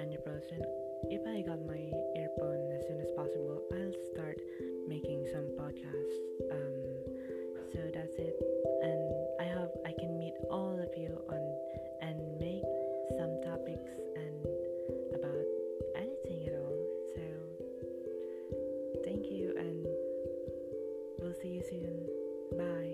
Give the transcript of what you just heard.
and your person. If I got my earphone as soon as possible, I'll start making some podcasts. Um, so that's it, and I hope I can meet all of you on and make some topics and about anything at all. So thank you, and we'll see you soon. Bye.